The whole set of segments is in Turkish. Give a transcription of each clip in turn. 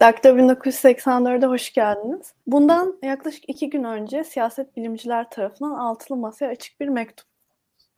Dakta 1984'e hoş geldiniz. Bundan yaklaşık iki gün önce siyaset bilimciler tarafından altılı masaya açık bir mektup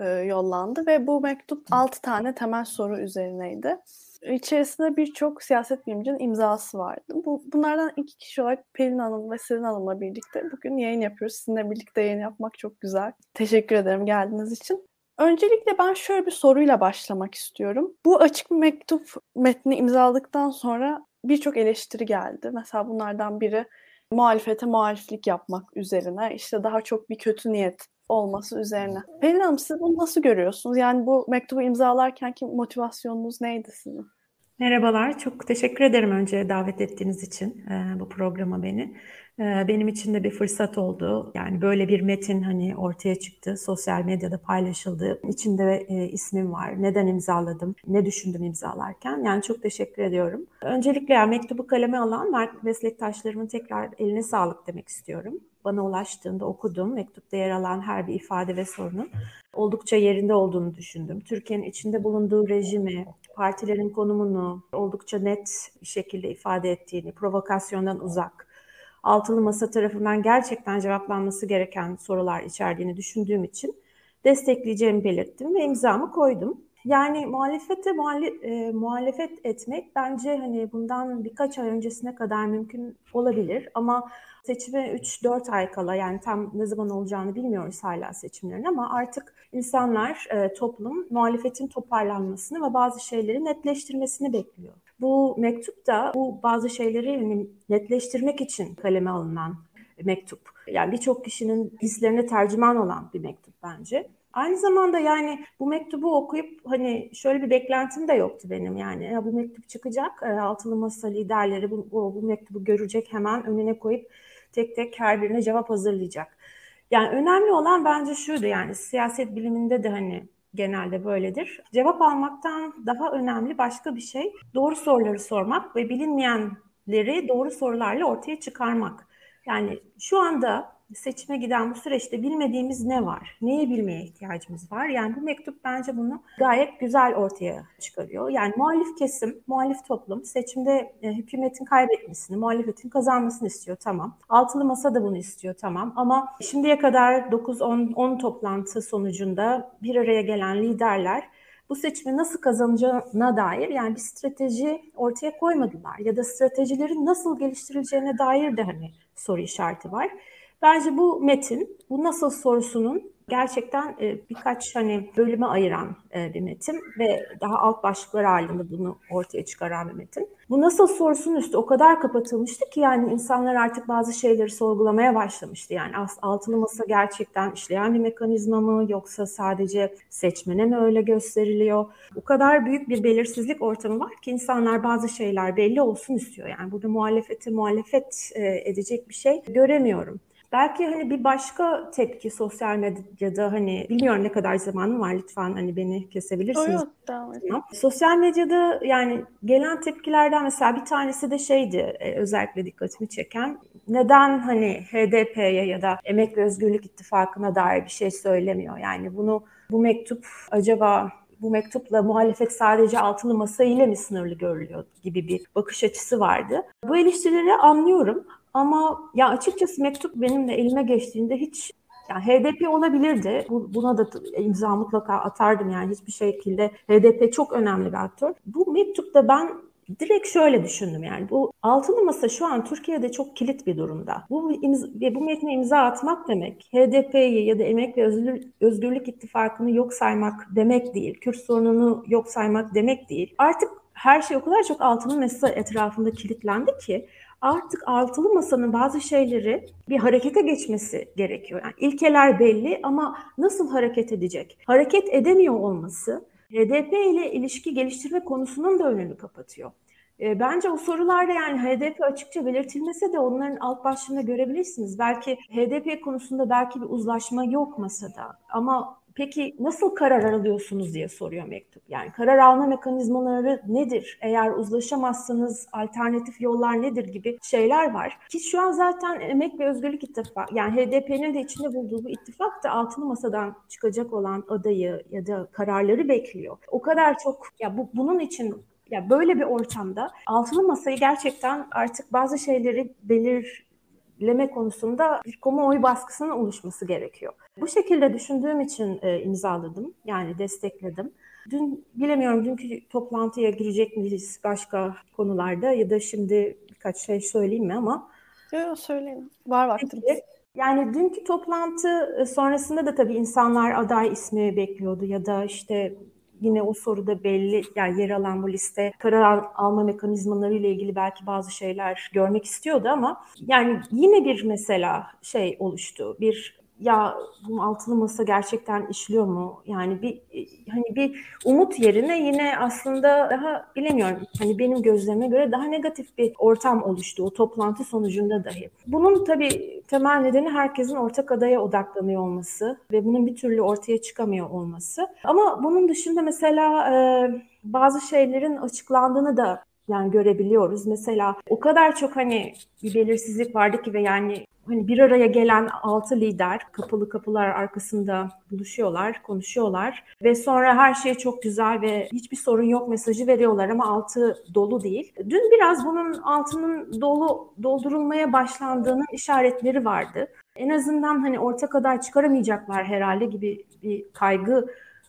e, yollandı ve bu mektup altı tane temel soru üzerineydi. İçerisinde birçok siyaset bilimcinin imzası vardı. Bu, bunlardan iki kişi olarak Pelin Hanım ve Serin Hanım'la birlikte bugün yayın yapıyoruz. Sizinle birlikte yayın yapmak çok güzel. Teşekkür ederim geldiğiniz için. Öncelikle ben şöyle bir soruyla başlamak istiyorum. Bu açık mektup metni imzaladıktan sonra birçok eleştiri geldi. Mesela bunlardan biri muhalefete muhaliflik yapmak üzerine, işte daha çok bir kötü niyet olması üzerine. Pelin Hanım siz bunu nasıl görüyorsunuz? Yani bu mektubu imzalarken ki motivasyonunuz neydi sizin? Merhabalar, çok teşekkür ederim önce davet ettiğiniz için bu programa beni. E, benim için de bir fırsat oldu. Yani böyle bir metin hani ortaya çıktı, sosyal medyada paylaşıldı. İçinde e, ismim var, neden imzaladım, ne düşündüm imzalarken. Yani çok teşekkür ediyorum. Öncelikle yani mektubu kaleme alan meslektaşlarımın tekrar eline sağlık demek istiyorum. Bana ulaştığında okudum. Mektupta yer alan her bir ifade ve sorunun oldukça yerinde olduğunu düşündüm. Türkiye'nin içinde bulunduğu rejimi, partilerin konumunu oldukça net bir şekilde ifade ettiğini, provokasyondan uzak, altılı masa tarafından gerçekten cevaplanması gereken sorular içerdiğini düşündüğüm için destekleyeceğimi belirttim ve imzamı koydum. Yani muhalefete muhale, e, muhalefet etmek bence hani bundan birkaç ay öncesine kadar mümkün olabilir ama seçime 3-4 ay kala yani tam ne zaman olacağını bilmiyoruz hala seçimlerin ama artık insanlar, e, toplum muhalefetin toparlanmasını ve bazı şeyleri netleştirmesini bekliyor. Bu mektup da bu bazı şeyleri netleştirmek için kaleme alınan mektup. Yani birçok kişinin hislerine tercüman olan bir mektup bence. Aynı zamanda yani bu mektubu okuyup hani şöyle bir beklentim de yoktu benim yani. Ya bu mektup çıkacak, e, altılı masa liderleri bu, bu, bu mektubu görecek hemen önüne koyup tek tek her birine cevap hazırlayacak. Yani önemli olan bence şuydu yani siyaset biliminde de hani genelde böyledir. Cevap almaktan daha önemli başka bir şey doğru soruları sormak ve bilinmeyenleri doğru sorularla ortaya çıkarmak. Yani şu anda seçime giden bu süreçte bilmediğimiz ne var? Neyi bilmeye ihtiyacımız var? Yani bu mektup bence bunu gayet güzel ortaya çıkarıyor. Yani muhalif kesim, muhalif toplum seçimde e, hükümetin kaybetmesini, muhalefetin kazanmasını istiyor tamam. Altılı masa da bunu istiyor tamam. Ama şimdiye kadar 9-10 toplantı sonucunda bir araya gelen liderler bu seçimi nasıl kazanacağına dair yani bir strateji ortaya koymadılar ya da stratejilerin nasıl geliştirileceğine dair de hani soru işareti var. Bence bu metin, bu nasıl sorusunun gerçekten e, birkaç hani bölüme ayıran e, bir metin ve daha alt başlıklar halinde bunu ortaya çıkaran bir metin. Bu nasıl sorusunun üstü o kadar kapatılmıştı ki yani insanlar artık bazı şeyleri sorgulamaya başlamıştı. Yani altılı masa gerçekten işleyen bir mekanizma mı yoksa sadece seçmene mi öyle gösteriliyor? O kadar büyük bir belirsizlik ortamı var ki insanlar bazı şeyler belli olsun istiyor. Yani burada muhalefeti muhalefet e, edecek bir şey göremiyorum. Belki hani bir başka tepki sosyal medyada hani bilmiyorum ne kadar zamanım var lütfen hani beni kesebilirsiniz. Yok, devam Sosyal medyada yani gelen tepkilerden mesela bir tanesi de şeydi e, özellikle dikkatimi çeken. Neden hani HDP'ye ya da Emek ve Özgürlük İttifakı'na dair bir şey söylemiyor? Yani bunu bu mektup acaba bu mektupla muhalefet sadece altılı masa ile mi sınırlı görülüyor gibi bir bakış açısı vardı. Bu eleştirileri anlıyorum ama ya açıkçası mektup benim de elime geçtiğinde hiç yani HDP olabilirdi. Buna da imza mutlaka atardım yani hiçbir şekilde. HDP çok önemli bir aktör. Bu mektupta ben direkt şöyle düşündüm yani bu altılı masa şu an Türkiye'de çok kilit bir durumda. Bu imza, bu metne imza atmak demek HDP'yi ya da Emek ve Özgürlük, Özgürlük İttifakı'nı yok saymak demek değil. Kürt sorununu yok saymak demek değil. Artık her şey o kadar çok altılı masa etrafında kilitlendi ki artık altılı masanın bazı şeyleri bir harekete geçmesi gerekiyor. Yani ilkeler belli ama nasıl hareket edecek? Hareket edemiyor olması HDP ile ilişki geliştirme konusunun da önünü kapatıyor. E, bence o sorularda yani HDP açıkça belirtilmese de onların alt başlığında görebilirsiniz. Belki HDP konusunda belki bir uzlaşma yok masada ama Peki nasıl karar alıyorsunuz diye soruyor mektup. Yani karar alma mekanizmaları nedir? Eğer uzlaşamazsanız alternatif yollar nedir gibi şeyler var. Ki şu an zaten Emek ve Özgürlük İttifakı yani HDP'nin de içinde bulduğu bu ittifak da altılı masadan çıkacak olan adayı ya da kararları bekliyor. O kadar çok ya bu bunun için Ya böyle bir ortamda altılı masayı gerçekten artık bazı şeyleri belirleme konusunda bir kamuoyu baskısının oluşması gerekiyor. Bu şekilde düşündüğüm için e, imzaladım. Yani destekledim. Dün bilemiyorum dünkü toplantıya girecek miyiz başka konularda ya da şimdi birkaç şey söyleyeyim mi ama. Yok söyleyin. Var vaktimiz. Peki, yani dünkü toplantı e, sonrasında da tabii insanlar aday ismi bekliyordu ya da işte yine o soruda belli yani yer alan bu liste karar alma mekanizmaları ile ilgili belki bazı şeyler görmek istiyordu ama yani yine bir mesela şey oluştu. Bir ya bu altılı masa gerçekten işliyor mu? Yani bir hani bir umut yerine yine aslında daha bilemiyorum. Hani benim gözlerime göre daha negatif bir ortam oluştu o toplantı sonucunda dahi. Bunun tabii temel nedeni herkesin ortak adaya odaklanıyor olması ve bunun bir türlü ortaya çıkamıyor olması. Ama bunun dışında mesela e, bazı şeylerin açıklandığını da yani görebiliyoruz. Mesela o kadar çok hani bir belirsizlik vardı ki ve yani hani bir araya gelen altı lider kapalı kapılar arkasında buluşuyorlar, konuşuyorlar ve sonra her şey çok güzel ve hiçbir sorun yok mesajı veriyorlar ama altı dolu değil. Dün biraz bunun altının dolu doldurulmaya başlandığının işaretleri vardı. En azından hani ortak aday çıkaramayacaklar herhalde gibi bir kaygı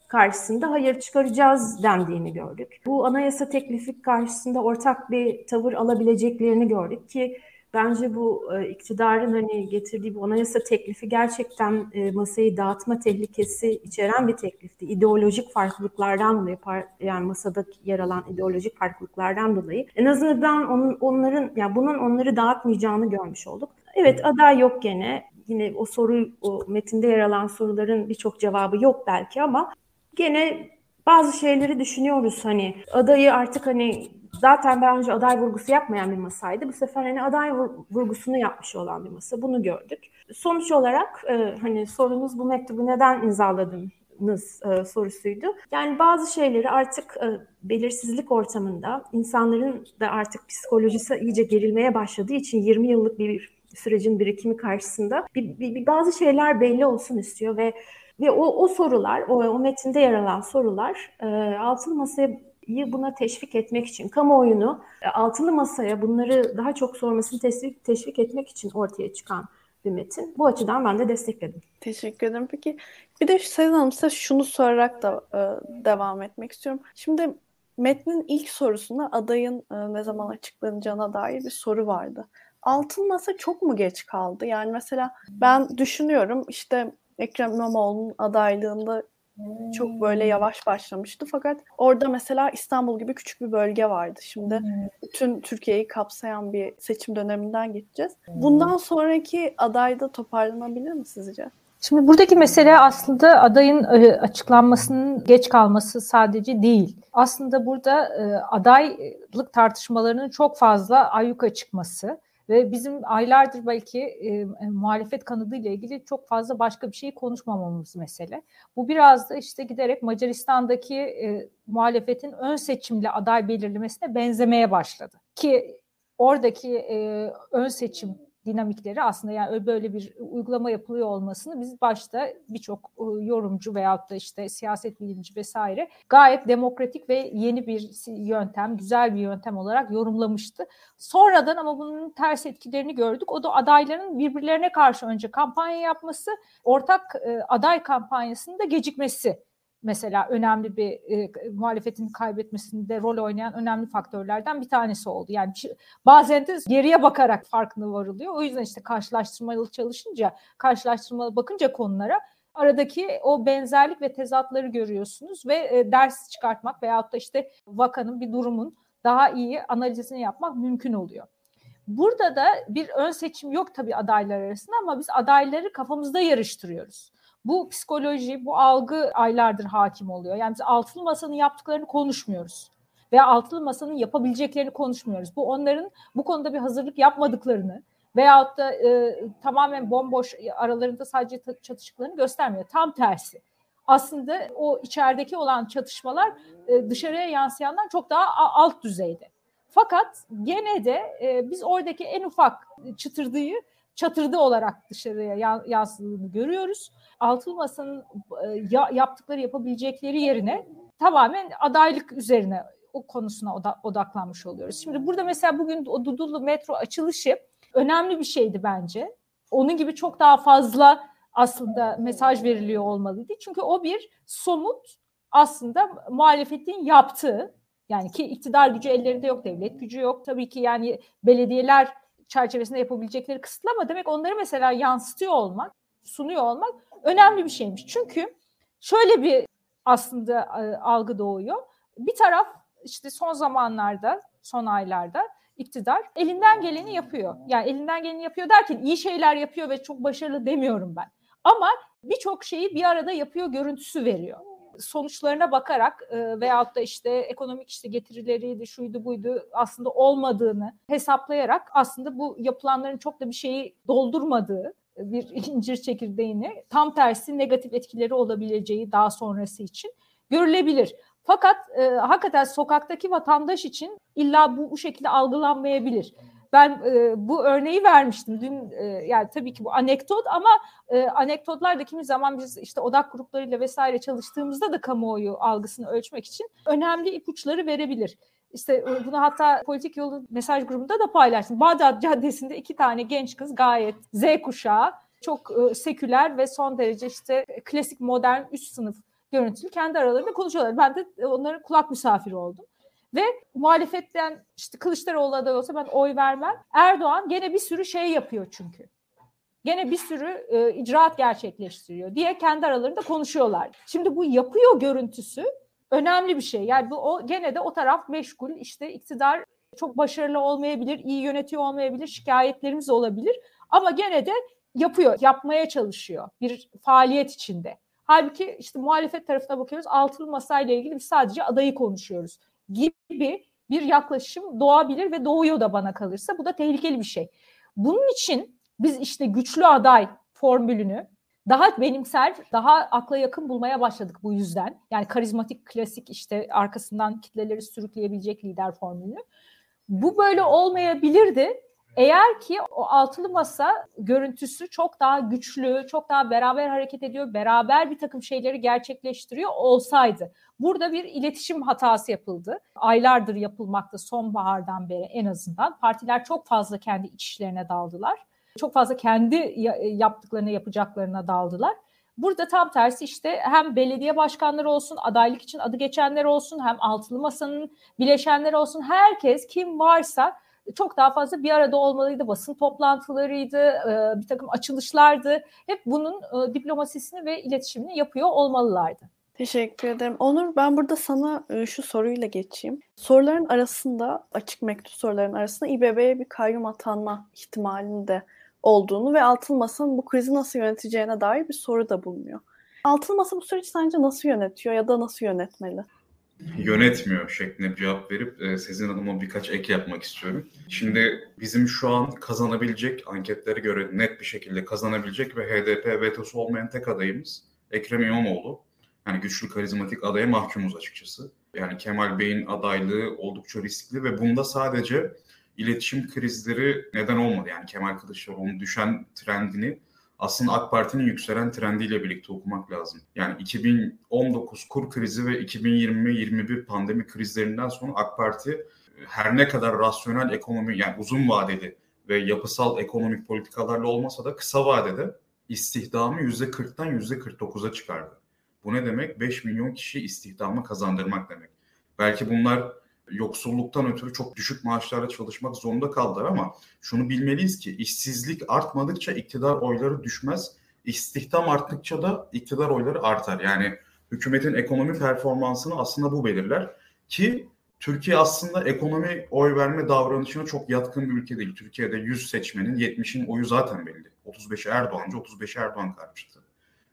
karşısında hayır çıkaracağız dendiğini gördük. Bu anayasa teklifi karşısında ortak bir tavır alabileceklerini gördük ki bence bu e, iktidarın hani getirdiği bu anayasa teklifi gerçekten e, masayı dağıtma tehlikesi içeren bir teklifti. İdeolojik farklılıklardan dolayı yani masada yer alan ideolojik farklılıklardan dolayı en azından onun, onların yani bunun onları dağıtmayacağını görmüş olduk. Evet aday yok gene. Yine o soru o metinde yer alan soruların birçok cevabı yok belki ama gene bazı şeyleri düşünüyoruz hani adayı artık hani zaten daha önce aday vurgusu yapmayan bir masaydı. Bu sefer hani aday vurgusunu yapmış olan bir masa. Bunu gördük. Sonuç olarak e, hani sorunuz bu mektubu neden imzaladınız e, sorusuydu. Yani bazı şeyleri artık e, belirsizlik ortamında insanların da artık psikolojisi iyice gerilmeye başladığı için 20 yıllık bir sürecin birikimi karşısında bir, bir, bir bazı şeyler belli olsun istiyor ve ve o, o sorular, o, o metinde yer alan sorular e, altılı masaya buna teşvik etmek için, kamuoyunu e, altılı masaya bunları daha çok sormasını teşvik, teşvik etmek için ortaya çıkan bir metin. Bu açıdan ben de destekledim. Teşekkür ederim. Peki bir de Sezen Hanım size şunu sorarak da e, devam etmek istiyorum. Şimdi metnin ilk sorusunda adayın e, ne zaman açıklanacağına dair bir soru vardı. Altın masa çok mu geç kaldı? Yani mesela ben düşünüyorum işte Ekrem İmamoğlu'nun adaylığında çok böyle yavaş başlamıştı. Fakat orada mesela İstanbul gibi küçük bir bölge vardı. Şimdi bütün Türkiye'yi kapsayan bir seçim döneminden geçeceğiz. Bundan sonraki adayda toparlanabilir mi sizce? Şimdi buradaki mesele aslında adayın e, açıklanmasının geç kalması sadece değil. Aslında burada e, adaylık tartışmalarının çok fazla ayyuka çıkması ve bizim aylardır belki e, e muhalefet kanadı ile ilgili çok fazla başka bir şey konuşmamamız mesele. Bu biraz da işte giderek Macaristan'daki e, muhalefetin ön seçimle aday belirlemesine benzemeye başladı. Ki oradaki e, ön seçim dinamikleri aslında yani böyle bir uygulama yapılıyor olmasını biz başta birçok yorumcu veyahut da işte siyaset bilimci vesaire gayet demokratik ve yeni bir yöntem, güzel bir yöntem olarak yorumlamıştı. Sonradan ama bunun ters etkilerini gördük. O da adayların birbirlerine karşı önce kampanya yapması, ortak aday kampanyasında gecikmesi mesela önemli bir e, muhalefetin kaybetmesinde rol oynayan önemli faktörlerden bir tanesi oldu. Yani bazen de geriye bakarak farkına varılıyor. O yüzden işte karşılaştırmalı çalışınca, karşılaştırmalı bakınca konulara aradaki o benzerlik ve tezatları görüyorsunuz ve e, ders çıkartmak veyahut da işte vakanın bir durumun daha iyi analizini yapmak mümkün oluyor. Burada da bir ön seçim yok tabii adaylar arasında ama biz adayları kafamızda yarıştırıyoruz. Bu psikoloji, bu algı aylardır hakim oluyor. Yani biz altılı masanın yaptıklarını konuşmuyoruz. Veya altılı masanın yapabileceklerini konuşmuyoruz. Bu onların bu konuda bir hazırlık yapmadıklarını veyahut da e, tamamen bomboş aralarında sadece çatışıklarını göstermiyor. Tam tersi. Aslında o içerideki olan çatışmalar e, dışarıya yansıyandan çok daha alt düzeyde. Fakat gene de e, biz oradaki en ufak çıtırdıyı çatırdı olarak dışarıya yansıdığını görüyoruz. Altılı Masa'nın e, yaptıkları yapabilecekleri yerine tamamen adaylık üzerine o konusuna odaklanmış oluyoruz. Şimdi burada mesela bugün o Dudullu metro açılışı önemli bir şeydi bence. Onun gibi çok daha fazla aslında mesaj veriliyor olmalıydı. Çünkü o bir somut aslında muhalefetin yaptığı yani ki iktidar gücü ellerinde yok, devlet gücü yok. Tabii ki yani belediyeler çerçevesinde yapabilecekleri kısıtlı ama demek onları mesela yansıtıyor olmak, sunuyor olmak önemli bir şeymiş. Çünkü şöyle bir aslında e, algı doğuyor. Bir taraf işte son zamanlarda, son aylarda iktidar elinden geleni yapıyor. Yani elinden geleni yapıyor derken iyi şeyler yapıyor ve çok başarılı demiyorum ben. Ama birçok şeyi bir arada yapıyor görüntüsü veriyor sonuçlarına bakarak e, veyahut da işte ekonomik işte getirileriydi, şuydu buydu aslında olmadığını hesaplayarak aslında bu yapılanların çok da bir şeyi doldurmadığı bir incir çekirdeğini tam tersi negatif etkileri olabileceği daha sonrası için görülebilir. Fakat e, hakikaten sokaktaki vatandaş için illa bu, bu şekilde algılanmayabilir. Ben e, bu örneği vermiştim dün e, yani tabii ki bu anekdot ama e, anekdotlar da kimi zaman biz işte odak gruplarıyla vesaire çalıştığımızda da kamuoyu algısını ölçmek için önemli ipuçları verebilir. İşte e, bunu hatta politik yolu mesaj grubunda da paylaştım. Bağdat Caddesi'nde iki tane genç kız gayet Z kuşağı, çok e, seküler ve son derece işte klasik modern üst sınıf görüntülü kendi aralarında konuşuyorlar. Ben de onların kulak misafiri oldum. Ve muhalefetten işte Kılıçdaroğlu aday olsa ben oy vermem. Erdoğan gene bir sürü şey yapıyor çünkü. Gene bir sürü e, icraat gerçekleştiriyor diye kendi aralarında konuşuyorlar. Şimdi bu yapıyor görüntüsü önemli bir şey. Yani bu o gene de o taraf meşgul. İşte iktidar çok başarılı olmayabilir, iyi yönetiyor olmayabilir, şikayetlerimiz olabilir. Ama gene de yapıyor, yapmaya çalışıyor bir faaliyet içinde. Halbuki işte muhalefet tarafına bakıyoruz. Altılı masayla ilgili biz sadece adayı konuşuyoruz gibi bir yaklaşım doğabilir ve doğuyor da bana kalırsa. Bu da tehlikeli bir şey. Bunun için biz işte güçlü aday formülünü daha benimsel, daha akla yakın bulmaya başladık bu yüzden. Yani karizmatik, klasik işte arkasından kitleleri sürükleyebilecek lider formülünü. Bu böyle olmayabilirdi eğer ki o altılı masa görüntüsü çok daha güçlü, çok daha beraber hareket ediyor, beraber bir takım şeyleri gerçekleştiriyor olsaydı. Burada bir iletişim hatası yapıldı. Aylardır yapılmakta sonbahardan beri en azından. Partiler çok fazla kendi iç işlerine daldılar. Çok fazla kendi yaptıklarına, yapacaklarına daldılar. Burada tam tersi işte hem belediye başkanları olsun, adaylık için adı geçenler olsun, hem altılı masanın bileşenleri olsun, herkes kim varsa çok daha fazla bir arada olmalıydı. Basın toplantılarıydı, e, bir takım açılışlardı. Hep bunun e, diplomasisini ve iletişimini yapıyor olmalılardı. Teşekkür ederim. Onur ben burada sana e, şu soruyla geçeyim. Soruların arasında, açık mektup soruların arasında İBB'ye bir kayyum atanma ihtimalinde olduğunu ve Altılı Masa'nın bu krizi nasıl yöneteceğine dair bir soru da bulunuyor. Altılı Masa bu süreci sence nasıl yönetiyor ya da nasıl yönetmeli? yönetmiyor şeklinde bir cevap verip e, Sezin Hanım'a birkaç ek yapmak istiyorum. Şimdi bizim şu an kazanabilecek, anketlere göre net bir şekilde kazanabilecek ve HDP vetosu olmayan tek adayımız Ekrem İmamoğlu. Yani güçlü karizmatik adaya mahkumuz açıkçası. Yani Kemal Bey'in adaylığı oldukça riskli ve bunda sadece iletişim krizleri neden olmadı. Yani Kemal Kılıçdaroğlu'nun düşen trendini aslında AK Parti'nin yükselen trendiyle birlikte okumak lazım. Yani 2019 kur krizi ve 2020-21 pandemi krizlerinden sonra AK Parti her ne kadar rasyonel ekonomi yani uzun vadeli ve yapısal ekonomik politikalarla olmasa da kısa vadede istihdamı %40'tan %49'a çıkardı. Bu ne demek? 5 milyon kişi istihdamı kazandırmak demek. Belki bunlar yoksulluktan ötürü çok düşük maaşlarla çalışmak zorunda kaldılar ama şunu bilmeliyiz ki işsizlik artmadıkça iktidar oyları düşmez. İstihdam arttıkça da iktidar oyları artar. Yani hükümetin ekonomi performansını aslında bu belirler ki Türkiye aslında ekonomi oy verme davranışına çok yatkın bir ülke değil. Türkiye'de 100 seçmenin 70'in oyu zaten belli. 35'i Erdoğancı, 35'i Erdoğan karşıtı.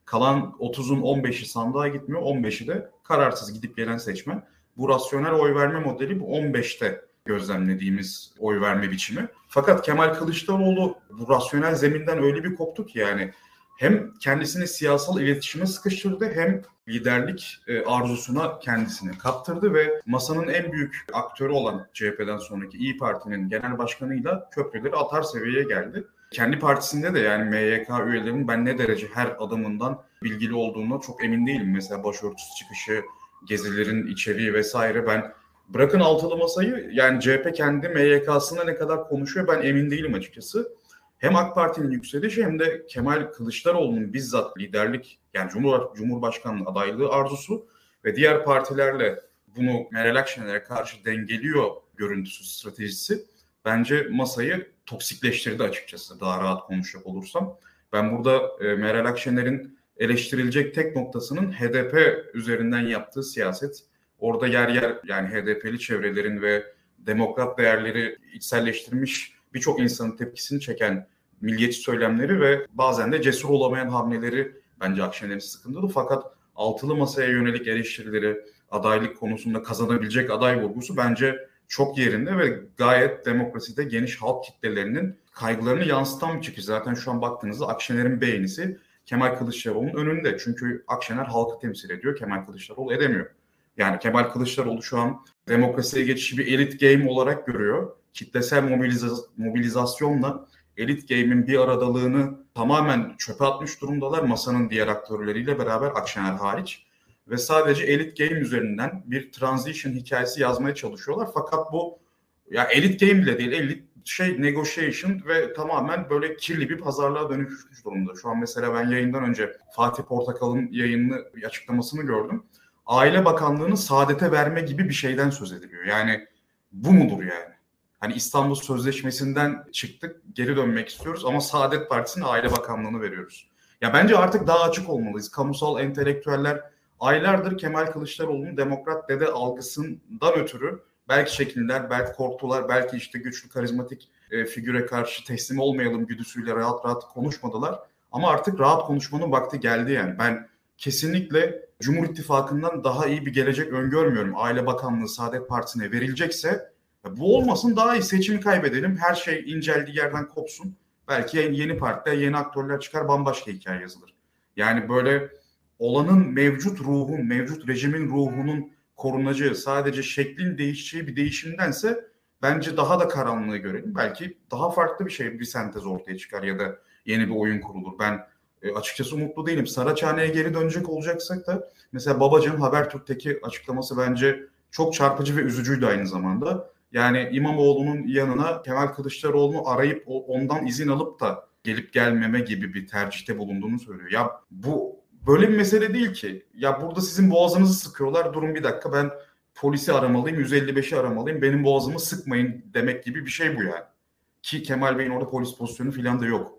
Kalan 30'un 15'i sandığa gitmiyor, 15'i de kararsız gidip gelen seçmen bu rasyonel oy verme modeli bu 15'te gözlemlediğimiz oy verme biçimi. Fakat Kemal Kılıçdaroğlu bu rasyonel zeminden öyle bir koptu ki yani hem kendisini siyasal iletişime sıkıştırdı hem liderlik e, arzusuna kendisini kaptırdı ve masanın en büyük aktörü olan CHP'den sonraki İyi Parti'nin genel başkanıyla köprüleri atar seviyeye geldi. Kendi partisinde de yani MYK üyelerinin ben ne derece her adımından bilgili olduğuna çok emin değilim. Mesela başörtüsü çıkışı, gezilerin içeriği vesaire ben bırakın altılı masayı yani CHP kendi MYK'sına ne kadar konuşuyor ben emin değilim açıkçası. Hem AK Parti'nin yükselişi hem de Kemal Kılıçdaroğlu'nun bizzat liderlik yani Cumhur, Cumhurbaşkanlığı adaylığı arzusu ve diğer partilerle bunu Meral Akşener'e karşı dengeliyor görüntüsü, stratejisi bence masayı toksikleştirdi açıkçası daha rahat konuşacak olursam. Ben burada e, Meral Akşener'in eleştirilecek tek noktasının HDP üzerinden yaptığı siyaset. Orada yer yer yani HDP'li çevrelerin ve demokrat değerleri içselleştirmiş birçok insanın tepkisini çeken milliyetçi söylemleri ve bazen de cesur olamayan hamleleri bence Akşener'in sıkıntılı. Fakat altılı masaya yönelik eleştirileri, adaylık konusunda kazanabilecek aday vurgusu bence çok yerinde ve gayet demokraside geniş halk kitlelerinin kaygılarını yansıtan bir çıkış. Zaten şu an baktığınızda Akşener'in beğenisi Kemal Kılıçdaroğlu'nun önünde. Çünkü Akşener halkı temsil ediyor, Kemal Kılıçdaroğlu edemiyor. Yani Kemal Kılıçdaroğlu şu an demokrasiye geçişi bir elit game olarak görüyor. Kitlesel mobiliza- mobilizasyonla elit game'in bir aradalığını tamamen çöpe atmış durumdalar masanın diğer aktörleriyle beraber Akşener hariç. Ve sadece elit game üzerinden bir transition hikayesi yazmaya çalışıyorlar. Fakat bu ya elit game bile değil, elit şey negotiation ve tamamen böyle kirli bir pazarlığa dönüşmüş durumda. Şu an mesela ben yayından önce Fatih Portakal'ın yayınını açıklamasını gördüm. Aile Bakanlığı'nı saadete verme gibi bir şeyden söz ediliyor. Yani bu mudur yani? Hani İstanbul Sözleşmesi'nden çıktık, geri dönmek istiyoruz ama Saadet Partisi'ne Aile Bakanlığı'nı veriyoruz. Ya bence artık daha açık olmalıyız. Kamusal entelektüeller aylardır Kemal Kılıçdaroğlu'nun demokrat dede algısından ötürü belki çekindiler, belki korktular, belki işte güçlü karizmatik e, figüre karşı teslim olmayalım güdüsüyle rahat rahat konuşmadılar. Ama artık rahat konuşmanın vakti geldi yani. Ben kesinlikle Cumhur İttifakı'ndan daha iyi bir gelecek öngörmüyorum. Aile Bakanlığı Saadet Partisi'ne verilecekse bu olmasın daha iyi seçimi kaybedelim. Her şey inceldiği yerden kopsun. Belki yeni partiler, yeni aktörler çıkar bambaşka hikaye yazılır. Yani böyle olanın mevcut ruhun, mevcut rejimin ruhunun korunacağı, sadece şeklin değişeceği bir değişimdense bence daha da karanlığı görelim. Belki daha farklı bir şey, bir sentez ortaya çıkar ya da yeni bir oyun kurulur. Ben e, açıkçası umutlu değilim. Saraçhane'ye geri dönecek olacaksak da mesela Babacan'ın Habertürk'teki açıklaması bence çok çarpıcı ve üzücüydü aynı zamanda. Yani İmamoğlu'nun yanına Kemal Kılıçdaroğlu'nu arayıp ondan izin alıp da gelip gelmeme gibi bir tercihte bulunduğunu söylüyor. Ya bu böyle bir mesele değil ki. Ya burada sizin boğazınızı sıkıyorlar. Durun bir dakika ben polisi aramalıyım, 155'i aramalıyım. Benim boğazımı sıkmayın demek gibi bir şey bu yani. Ki Kemal Bey'in orada polis pozisyonu falan da yok.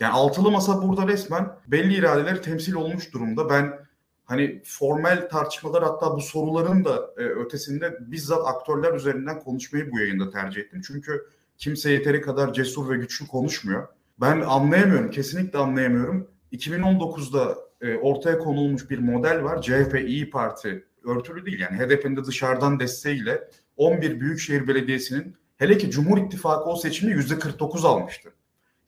Yani altılı masa burada resmen belli iradeler temsil olmuş durumda. Ben hani formel tartışmalar hatta bu soruların da e, ötesinde bizzat aktörler üzerinden konuşmayı bu yayında tercih ettim. Çünkü kimse yeteri kadar cesur ve güçlü konuşmuyor. Ben anlayamıyorum, kesinlikle anlayamıyorum. 2019'da e, ortaya konulmuş bir model var. CHP, İyi Parti örtülü değil yani HDP'nin de dışarıdan desteğiyle 11 Büyükşehir Belediyesi'nin hele ki Cumhur İttifakı o seçimi %49 almıştı.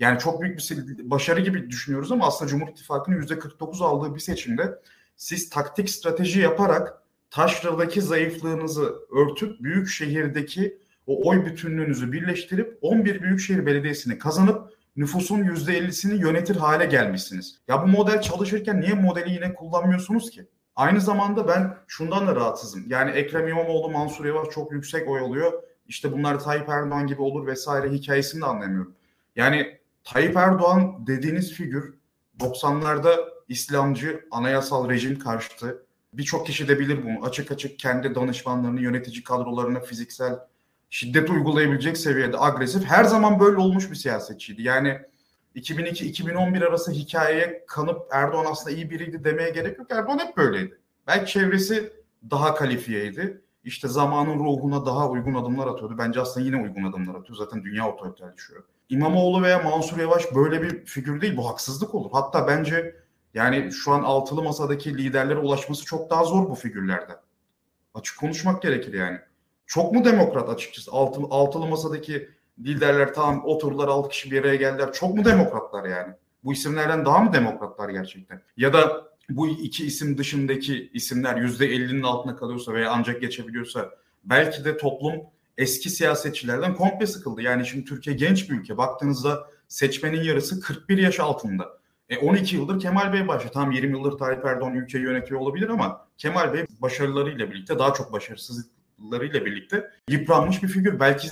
Yani çok büyük bir başarı gibi düşünüyoruz ama aslında Cumhur İttifakı'nın %49 aldığı bir seçimde siz taktik strateji yaparak taşradaki zayıflığınızı örtüp büyük şehirdeki o oy bütünlüğünüzü birleştirip 11 büyükşehir belediyesini kazanıp nüfusun %50'sini yönetir hale gelmişsiniz. Ya bu model çalışırken niye modeli yine kullanmıyorsunuz ki? Aynı zamanda ben şundan da rahatsızım. Yani Ekrem İmamoğlu, Mansur Yavaş çok yüksek oy alıyor. İşte bunlar Tayyip Erdoğan gibi olur vesaire hikayesini de anlamıyorum. Yani Tayyip Erdoğan dediğiniz figür 90'larda İslamcı anayasal rejim karşıtı. Birçok kişi de bilir bunu. Açık açık kendi danışmanlarını, yönetici kadrolarına fiziksel şiddet uygulayabilecek seviyede agresif. Her zaman böyle olmuş bir siyasetçiydi. Yani 2002-2011 arası hikayeye kanıp Erdoğan aslında iyi biriydi demeye gerek yok. Erdoğan hep böyleydi. Belki çevresi daha kalifiyeydi. İşte zamanın ruhuna daha uygun adımlar atıyordu. Bence aslında yine uygun adımlar atıyor. Zaten dünya otoriterleşiyor. İmamoğlu veya Mansur Yavaş böyle bir figür değil. Bu haksızlık olur. Hatta bence yani şu an altılı masadaki liderlere ulaşması çok daha zor bu figürlerden. Açık konuşmak gerekir yani. Çok mu demokrat açıkçası? Altılı, altılı masadaki liderler tamam oturdular altı kişi bir araya geldiler. Çok mu demokratlar yani? Bu isimlerden daha mı demokratlar gerçekten? Ya da bu iki isim dışındaki isimler yüzde ellinin altına kalıyorsa veya ancak geçebiliyorsa belki de toplum eski siyasetçilerden komple sıkıldı. Yani şimdi Türkiye genç bir ülke. Baktığınızda seçmenin yarısı 41 yaş altında. E 12 yıldır Kemal Bey başlıyor. Tam 20 yıldır Tayyip Erdoğan ülkeyi yönetiyor olabilir ama Kemal Bey başarılarıyla birlikte daha çok başarısızlık başarılarıyla birlikte yıpranmış bir figür. Belki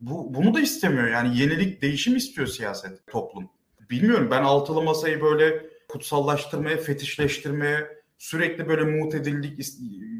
bu, bunu da istemiyor. Yani yenilik, değişim istiyor siyaset, toplum. Bilmiyorum ben altılı masayı böyle kutsallaştırmaya, fetişleştirmeye, sürekli böyle mutedillik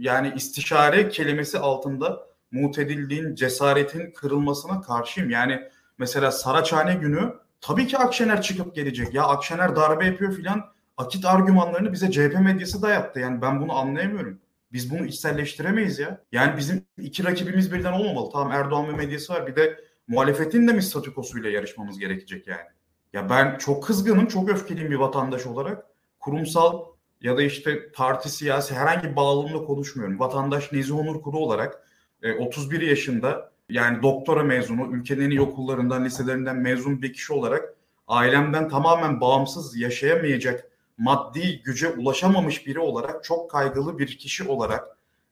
yani istişare kelimesi altında mutedilliğin, cesaretin kırılmasına karşıyım. Yani mesela Saraçhane günü tabii ki Akşener çıkıp gelecek. Ya Akşener darbe yapıyor filan. Akit argümanlarını bize CHP medyası dayattı. Yani ben bunu anlayamıyorum. Biz bunu içselleştiremeyiz ya. Yani bizim iki rakibimiz birden olmamalı. Tamam Erdoğan ve medyası var. Bir de muhalefetin de mi statükosuyla yarışmamız gerekecek yani? Ya ben çok kızgınım, çok öfkeliyim bir vatandaş olarak. Kurumsal ya da işte parti siyasi herhangi bir bağlamda konuşmuyorum. Vatandaş Nezih Onur Kuru olarak 31 e, yaşında yani doktora mezunu, ülkenin en iyi okullarından, liselerinden mezun bir kişi olarak ailemden tamamen bağımsız yaşayamayacak, maddi güce ulaşamamış biri olarak, çok kaygılı bir kişi olarak,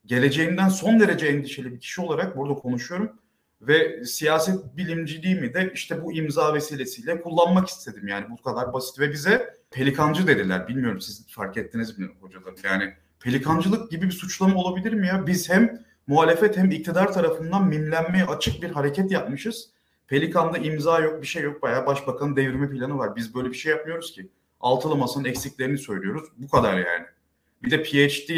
geleceğinden son derece endişeli bir kişi olarak burada konuşuyorum. Ve siyaset bilimciliğimi de işte bu imza vesilesiyle kullanmak istedim yani bu kadar basit ve bize pelikancı dediler. Bilmiyorum siz fark ettiniz mi hocalar? Yani pelikancılık gibi bir suçlama olabilir mi ya? Biz hem muhalefet hem iktidar tarafından mimlenmeye açık bir hareket yapmışız. Pelikan'da imza yok, bir şey yok. Bayağı başbakanın devrimi planı var. Biz böyle bir şey yapmıyoruz ki. Altılı masanın eksiklerini söylüyoruz. Bu kadar yani. Bir de PhD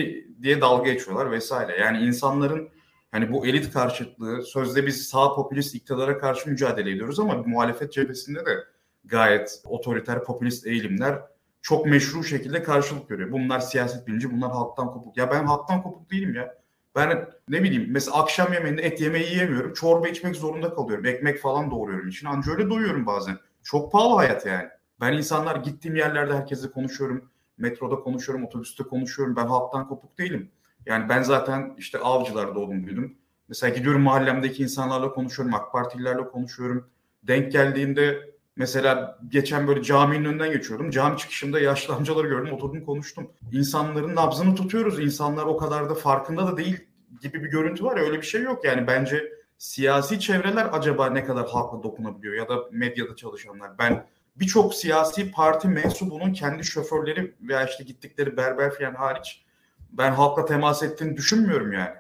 diye dalga geçiyorlar vesaire. Yani insanların hani bu elit karşıtlığı, sözde biz sağ popülist iktidara karşı mücadele ediyoruz ama muhalefet cephesinde de gayet otoriter popülist eğilimler çok meşru şekilde karşılık görüyor. Bunlar siyaset bilinci, bunlar halktan kopuk. Ya ben halktan kopuk değilim ya. Ben ne bileyim mesela akşam yemeğinde et yemeği yiyemiyorum. Çorba içmek zorunda kalıyorum. Ekmek falan doğruyorum için. Anca öyle doyuyorum bazen. Çok pahalı hayat yani. Ben insanlar gittiğim yerlerde herkesle konuşuyorum. Metroda konuşuyorum, otobüste konuşuyorum. Ben halktan kopuk değilim. Yani ben zaten işte avcılarda doğdum büyüdüm. Mesela gidiyorum mahallemdeki insanlarla konuşuyorum, AK Partililerle konuşuyorum. Denk geldiğinde mesela geçen böyle caminin önünden geçiyordum. Cami çıkışında yaşlı amcaları gördüm, oturdum konuştum. İnsanların nabzını tutuyoruz. İnsanlar o kadar da farkında da değil gibi bir görüntü var ya öyle bir şey yok. Yani bence siyasi çevreler acaba ne kadar halkla dokunabiliyor ya da medyada çalışanlar. Ben birçok siyasi parti mensubunun kendi şoförleri veya işte gittikleri berber falan hariç ben halkla temas ettiğini düşünmüyorum yani.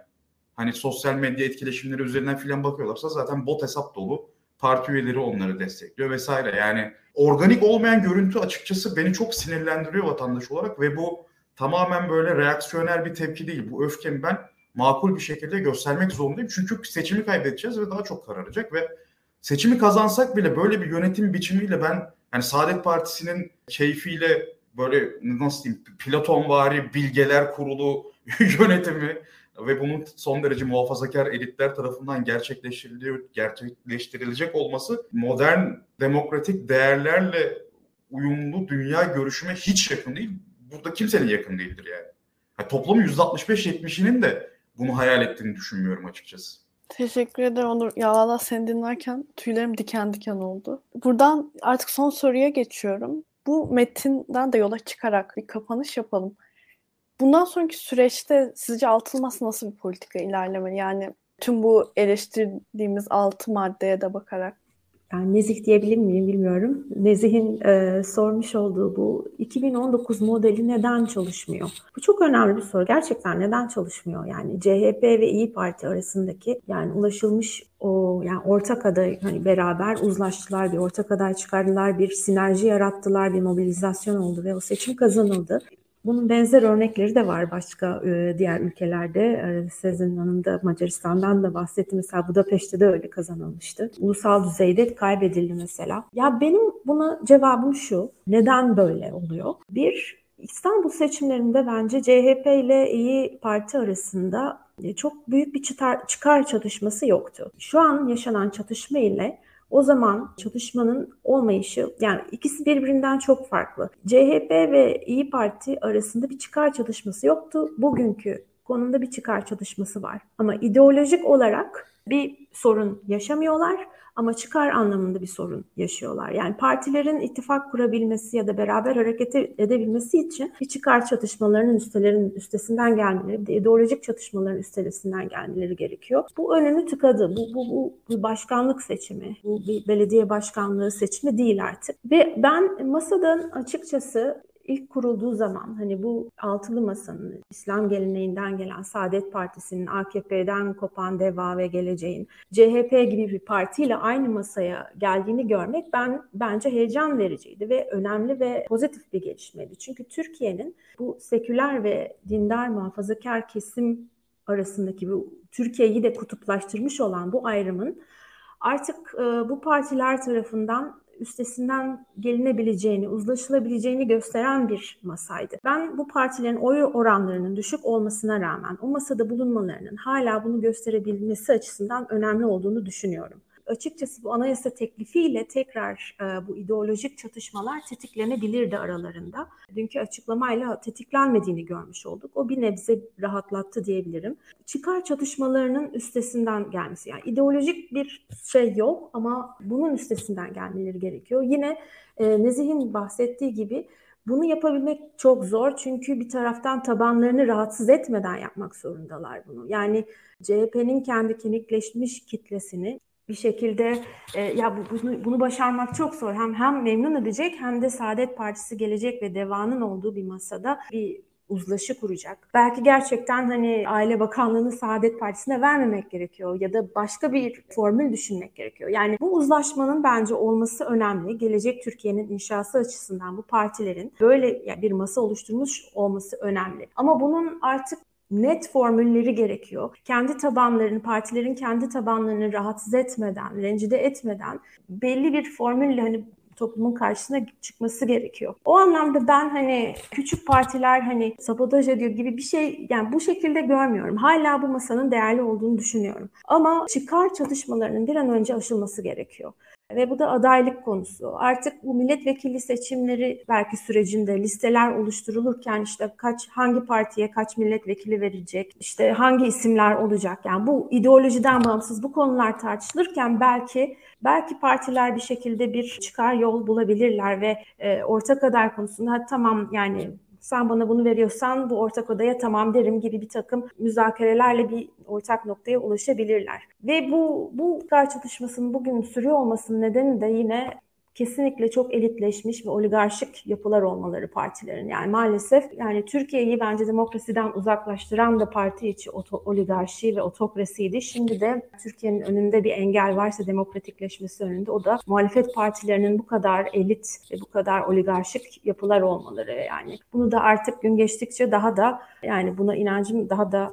Hani sosyal medya etkileşimleri üzerinden filan bakıyorlarsa zaten bot hesap dolu. Parti üyeleri onları destekliyor vesaire. Yani organik olmayan görüntü açıkçası beni çok sinirlendiriyor vatandaş olarak ve bu tamamen böyle reaksiyoner bir tepki değil. Bu öfkemi ben makul bir şekilde göstermek zorundayım. Çünkü seçimi kaybedeceğiz ve daha çok kararacak ve seçimi kazansak bile böyle bir yönetim biçimiyle ben yani Saadet Partisi'nin keyfiyle böyle nasıl diyeyim Platonvari bilgeler kurulu yönetimi ve bunun son derece muhafazakar elitler tarafından gerçekleştiriliyor, gerçekleştirilecek olması modern demokratik değerlerle uyumlu dünya görüşüme hiç yakın değil. Burada kimsenin yakın değildir yani. yani toplumun %65-70'inin de bunu hayal ettiğini düşünmüyorum açıkçası. Teşekkür ederim Onur. Ya valla seni dinlerken tüylerim diken diken oldu. Buradan artık son soruya geçiyorum. Bu metinden de yola çıkarak bir kapanış yapalım. Bundan sonraki süreçte sizce altılması nasıl bir politika ilerlemeli? Yani tüm bu eleştirdiğimiz altı maddeye de bakarak yani nezih diyebilir miyim bilmiyorum. Nezih'in e, sormuş olduğu bu 2019 modeli neden çalışmıyor? Bu çok önemli bir soru. Gerçekten neden çalışmıyor? Yani CHP ve İyi Parti arasındaki yani ulaşılmış o yani ortak aday hani beraber uzlaştılar, bir ortak aday çıkardılar, bir sinerji yarattılar, bir mobilizasyon oldu ve o seçim kazanıldı. Bunun benzer örnekleri de var başka e, diğer ülkelerde. E, Sezin Hanım da Macaristan'dan da bahsetti. Mesela Budapeşte de öyle kazanılmıştı. Ulusal düzeyde kaybedildi mesela. Ya benim buna cevabım şu. Neden böyle oluyor? Bir, İstanbul seçimlerinde bence CHP ile İyi Parti arasında e, çok büyük bir çıkar, çıkar çatışması yoktu. Şu an yaşanan çatışma ile o zaman çatışmanın olmayışı yani ikisi birbirinden çok farklı. CHP ve İyi Parti arasında bir çıkar çatışması yoktu. Bugünkü konumda bir çıkar çatışması var. Ama ideolojik olarak bir sorun yaşamıyorlar ama çıkar anlamında bir sorun yaşıyorlar. Yani partilerin ittifak kurabilmesi ya da beraber hareket edebilmesi için bir çıkar çatışmalarının üstelerin üstesinden gelmeleri, ideolojik çatışmaların üstesinden gelmeleri gerekiyor. Bu önünü tıkadı. Bu, bu, bu bir başkanlık seçimi. Bu bir belediye başkanlığı seçimi değil artık. Ve ben masadan açıkçası ilk kurulduğu zaman hani bu altılı masanın İslam geleneğinden gelen Saadet Partisi'nin AKP'den kopan Deva ve Geleceğin CHP gibi bir partiyle aynı masaya geldiğini görmek ben bence heyecan vericiydi ve önemli ve pozitif bir gelişmeydi. Çünkü Türkiye'nin bu seküler ve dindar muhafazakar kesim arasındaki bu Türkiye'yi de kutuplaştırmış olan bu ayrımın artık e, bu partiler tarafından üstesinden gelinebileceğini, uzlaşılabileceğini gösteren bir masaydı. Ben bu partilerin oy oranlarının düşük olmasına rağmen o masada bulunmalarının hala bunu gösterebilmesi açısından önemli olduğunu düşünüyorum açıkçası bu anayasa teklifiyle tekrar e, bu ideolojik çatışmalar tetiklenebilirdi aralarında. Dünkü açıklamayla tetiklenmediğini görmüş olduk. O bir nebze rahatlattı diyebilirim. Çıkar çatışmalarının üstesinden gelmesi. Yani ideolojik bir şey yok ama bunun üstesinden gelmeleri gerekiyor. Yine e, Nezih'in bahsettiği gibi bunu yapabilmek çok zor çünkü bir taraftan tabanlarını rahatsız etmeden yapmak zorundalar bunu. Yani CHP'nin kendi kemikleşmiş kitlesini bir şekilde e, ya bu, bunu, bunu başarmak çok zor. Hem hem memnun edecek hem de Saadet Partisi gelecek ve devanın olduğu bir masada bir uzlaşı kuracak. Belki gerçekten hani Aile Bakanlığı'nı Saadet Partisi'ne vermemek gerekiyor ya da başka bir formül düşünmek gerekiyor. Yani bu uzlaşmanın bence olması önemli. Gelecek Türkiye'nin inşası açısından bu partilerin böyle bir masa oluşturmuş olması önemli. Ama bunun artık net formülleri gerekiyor. Kendi tabanlarını, partilerin kendi tabanlarını rahatsız etmeden, rencide etmeden belli bir formülle hani toplumun karşısına çıkması gerekiyor. O anlamda ben hani küçük partiler hani sabotaj ediyor gibi bir şey yani bu şekilde görmüyorum. Hala bu masanın değerli olduğunu düşünüyorum. Ama çıkar çatışmalarının bir an önce aşılması gerekiyor. Ve bu da adaylık konusu. Artık bu milletvekili seçimleri belki sürecinde listeler oluşturulurken işte kaç hangi partiye kaç milletvekili verecek, işte hangi isimler olacak. Yani bu ideolojiden bağımsız bu konular tartışılırken belki belki partiler bir şekilde bir çıkar yol bulabilirler ve e, ortak aday konusunda tamam yani sen bana bunu veriyorsan bu ortak odaya tamam derim gibi bir takım müzakerelerle bir ortak noktaya ulaşabilirler. Ve bu bu kar çatışmasının bugün sürüyor olmasının nedeni de yine kesinlikle çok elitleşmiş ve oligarşik yapılar olmaları partilerin. Yani maalesef yani Türkiye'yi bence demokrasiden uzaklaştıran da parti içi oligarşi ve otokrasiydi. Şimdi de Türkiye'nin önünde bir engel varsa demokratikleşmesi önünde o da muhalefet partilerinin bu kadar elit ve bu kadar oligarşik yapılar olmaları. Yani bunu da artık gün geçtikçe daha da yani buna inancım daha da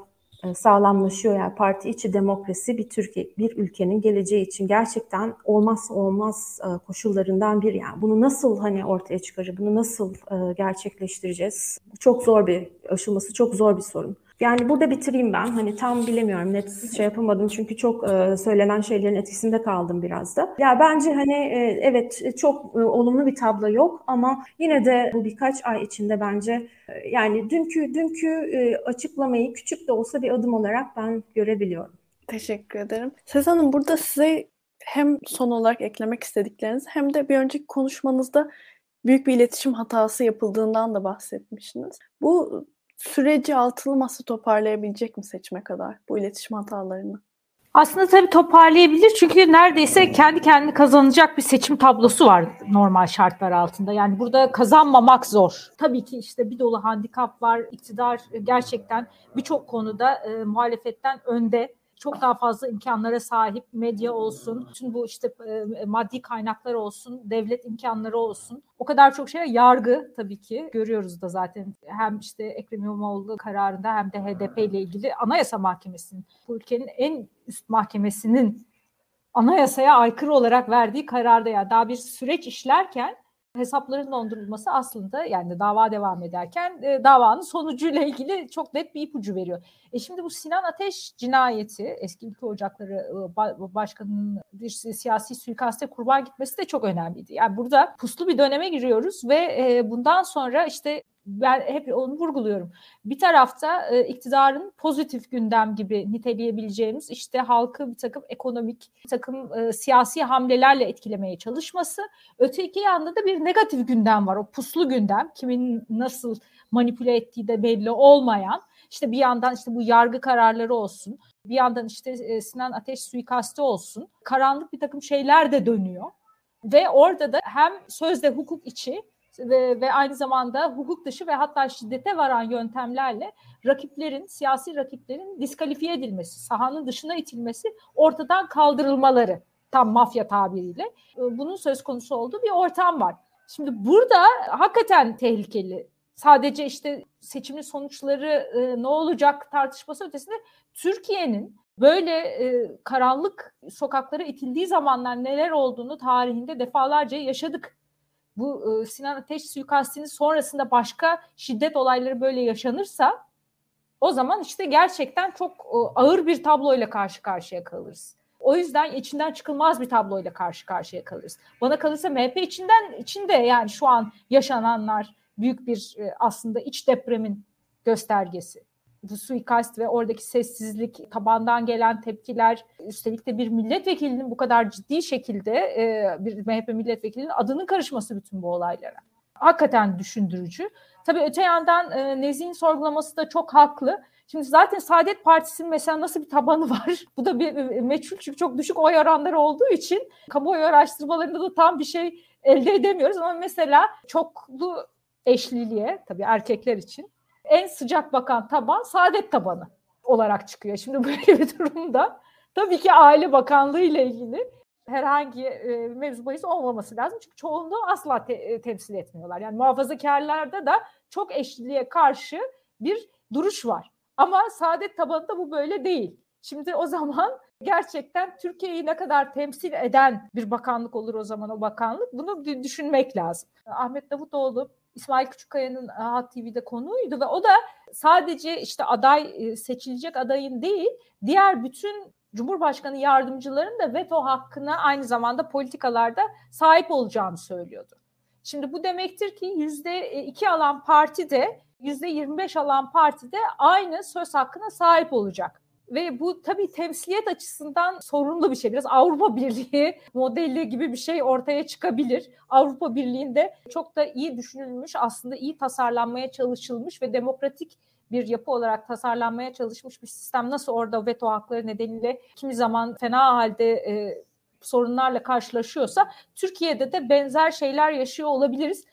sağlamlaşıyor. Yani parti içi demokrasi bir Türkiye, bir ülkenin geleceği için gerçekten olmazsa olmaz e, koşullarından bir. Yani bunu nasıl hani ortaya çıkarır, bunu nasıl e, gerçekleştireceğiz? Çok zor bir aşılması, çok zor bir sorun. Yani burada bitireyim ben. Hani tam bilemiyorum. Net şey yapamadım çünkü çok e, söylenen şeylerin etkisinde kaldım biraz da. Ya bence hani e, evet çok e, olumlu bir tablo yok ama yine de bu birkaç ay içinde bence e, yani dünkü dünkü e, açıklamayı küçük de olsa bir adım olarak ben görebiliyorum. Teşekkür ederim. Sezen Hanım burada size hem son olarak eklemek istedikleriniz hem de bir önceki konuşmanızda büyük bir iletişim hatası yapıldığından da bahsetmiştiniz. Bu süreci altılı masa toparlayabilecek mi seçime kadar bu iletişim hatalarını? Aslında tabii toparlayabilir çünkü neredeyse kendi kendini kazanacak bir seçim tablosu var normal şartlar altında. Yani burada kazanmamak zor. Tabii ki işte bir dolu handikap var. İktidar gerçekten birçok konuda e, muhalefetten önde çok daha fazla imkanlara sahip medya olsun, bütün bu işte e, maddi kaynaklar olsun, devlet imkanları olsun. O kadar çok şey yargı tabii ki görüyoruz da zaten. Hem işte Ekrem İmamoğlu kararında hem de HDP ile ilgili Anayasa Mahkemesi'nin bu ülkenin en üst mahkemesinin anayasaya aykırı olarak verdiği kararda ya yani daha bir süreç işlerken hesapların dondurulması aslında yani dava devam ederken e, davanın sonucuyla ilgili çok net bir ipucu veriyor. E şimdi bu Sinan Ateş cinayeti eski ülke ocakları e, başkanının bir siyasi suikaste kurban gitmesi de çok önemliydi. Yani burada puslu bir döneme giriyoruz ve e, bundan sonra işte ben hep onu vurguluyorum. Bir tarafta e, iktidarın pozitif gündem gibi niteleyebileceğimiz işte halkı bir takım ekonomik, bir takım e, siyasi hamlelerle etkilemeye çalışması. Öteki yanda da bir negatif gündem var. O puslu gündem. Kimin nasıl manipüle ettiği de belli olmayan. İşte bir yandan işte bu yargı kararları olsun. Bir yandan işte e, Sinan Ateş suikastı olsun. Karanlık bir takım şeyler de dönüyor. Ve orada da hem sözde hukuk içi ve, ve aynı zamanda hukuk dışı ve hatta şiddete varan yöntemlerle rakiplerin, siyasi rakiplerin diskalifiye edilmesi, sahanın dışına itilmesi, ortadan kaldırılmaları tam mafya tabiriyle e, bunun söz konusu olduğu bir ortam var. Şimdi burada hakikaten tehlikeli. Sadece işte seçimin sonuçları e, ne olacak tartışması ötesinde Türkiye'nin böyle e, karanlık sokaklara itildiği zamanlar neler olduğunu tarihinde defalarca yaşadık. Bu e, Sinan Ateş suikastinin sonrasında başka şiddet olayları böyle yaşanırsa o zaman işte gerçekten çok e, ağır bir tabloyla karşı karşıya kalırız. O yüzden içinden çıkılmaz bir tabloyla karşı karşıya kalırız. Bana kalırsa MHP içinden içinde yani şu an yaşananlar büyük bir e, aslında iç depremin göstergesi. Bu suikast ve oradaki sessizlik, tabandan gelen tepkiler, üstelik de bir milletvekilinin bu kadar ciddi şekilde e, bir MHP milletvekilinin adının karışması bütün bu olaylara. Hakikaten düşündürücü. Tabii öte yandan e, Nezih'in sorgulaması da çok haklı. Şimdi zaten Saadet Partisi'nin mesela nasıl bir tabanı var? Bu da bir meçhul çünkü çok düşük oy oranları olduğu için kamuoyu araştırmalarında da tam bir şey elde edemiyoruz. Ama mesela çoklu eşliliğe tabii erkekler için en sıcak bakan taban Saadet tabanı olarak çıkıyor. Şimdi böyle bir durumda tabii ki Aile Bakanlığı ile ilgili herhangi e, mevzu bahis olmaması lazım. Çünkü çoğunluğu asla te- e, temsil etmiyorlar. Yani muhafazakarlarda da çok eşliliğe karşı bir duruş var. Ama saadet tabanında bu böyle değil. Şimdi o zaman gerçekten Türkiye'yi ne kadar temsil eden bir bakanlık olur o zaman o bakanlık. Bunu düşünmek lazım. Ahmet Davutoğlu İsmail Küçükkaya'nın Hat TV'de konuydu ve o da sadece işte aday e, seçilecek adayın değil diğer bütün Cumhurbaşkanı yardımcıların da veto hakkına aynı zamanda politikalarda sahip olacağını söylüyordu. Şimdi bu demektir ki yüzde iki alan parti de yüzde 25 alan parti de aynı söz hakkına sahip olacak. Ve bu tabii temsiliyet açısından sorunlu bir şey. Biraz Avrupa Birliği modeli gibi bir şey ortaya çıkabilir. Avrupa Birliği'nde çok da iyi düşünülmüş, aslında iyi tasarlanmaya çalışılmış ve demokratik bir yapı olarak tasarlanmaya çalışmış bir sistem nasıl orada veto hakları nedeniyle kimi zaman fena halde e, sorunlarla karşılaşıyorsa Türkiye'de de benzer şeyler yaşıyor olabiliriz.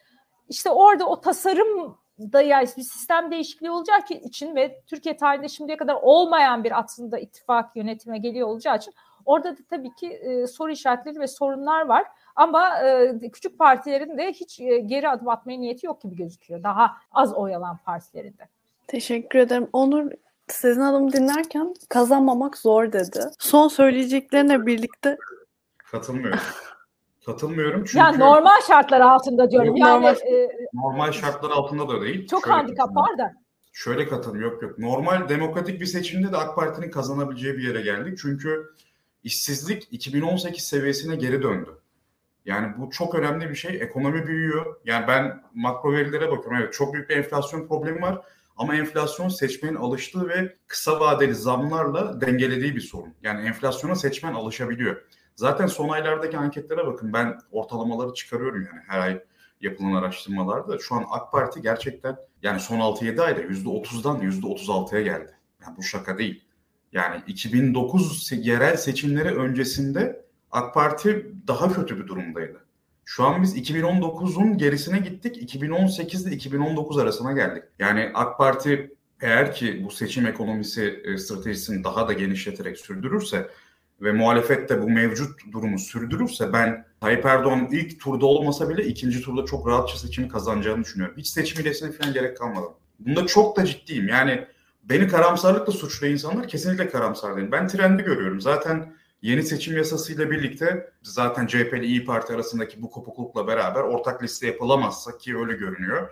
İşte orada o tasarım da yani bir sistem değişikliği olacak için ve Türkiye tarihinde şimdiye kadar olmayan bir aslında ittifak yönetime geliyor olacağı için orada da tabii ki e, soru işaretleri ve sorunlar var. Ama e, küçük partilerin de hiç e, geri adım atmaya niyeti yok gibi gözüküyor. Daha az oy alan partilerinde. Teşekkür ederim. Onur sizin adımı dinlerken kazanmamak zor dedi. Son söyleyeceklerine birlikte Katılmıyorum. Katılmıyorum çünkü Yani normal şartlar altında diyorum. Yani Normal- e, normal şartlar altında da değil. çok Şöyle handikap var da. Şöyle katılım yok yok. Normal demokratik bir seçimde de AK Parti'nin kazanabileceği bir yere geldik. Çünkü işsizlik 2018 seviyesine geri döndü. Yani bu çok önemli bir şey. Ekonomi büyüyor. Yani ben makro verilere bakıyorum. Evet çok büyük bir enflasyon problemi var. Ama enflasyon seçmenin alıştığı ve kısa vadeli zamlarla dengelediği bir sorun. Yani enflasyona seçmen alışabiliyor. Zaten son aylardaki anketlere bakın. Ben ortalamaları çıkarıyorum yani her ay yapılan araştırmalarda. Şu an AK Parti gerçekten yani son 6-7 ayda %30'dan %36'ya geldi. Yani bu şaka değil. Yani 2009 yerel seçimleri öncesinde AK Parti daha kötü bir durumdaydı. Şu an biz 2019'un gerisine gittik. 2018 ile 2019 arasına geldik. Yani AK Parti eğer ki bu seçim ekonomisi e, stratejisini daha da genişleterek sürdürürse ve muhalefet de bu mevcut durumu sürdürürse ben Tayyip Erdoğan'ın ilk turda olmasa bile ikinci turda çok rahatça seçimi kazanacağını düşünüyorum. Hiç seçim hilesine falan gerek kalmadı. Bunda çok da ciddiyim. Yani beni karamsarlıkla suçlayan insanlar kesinlikle karamsar değil. Ben trendi görüyorum. Zaten yeni seçim yasasıyla birlikte zaten CHP ile İyi Parti arasındaki bu kopuklukla beraber ortak liste yapılamazsa ki öyle görünüyor.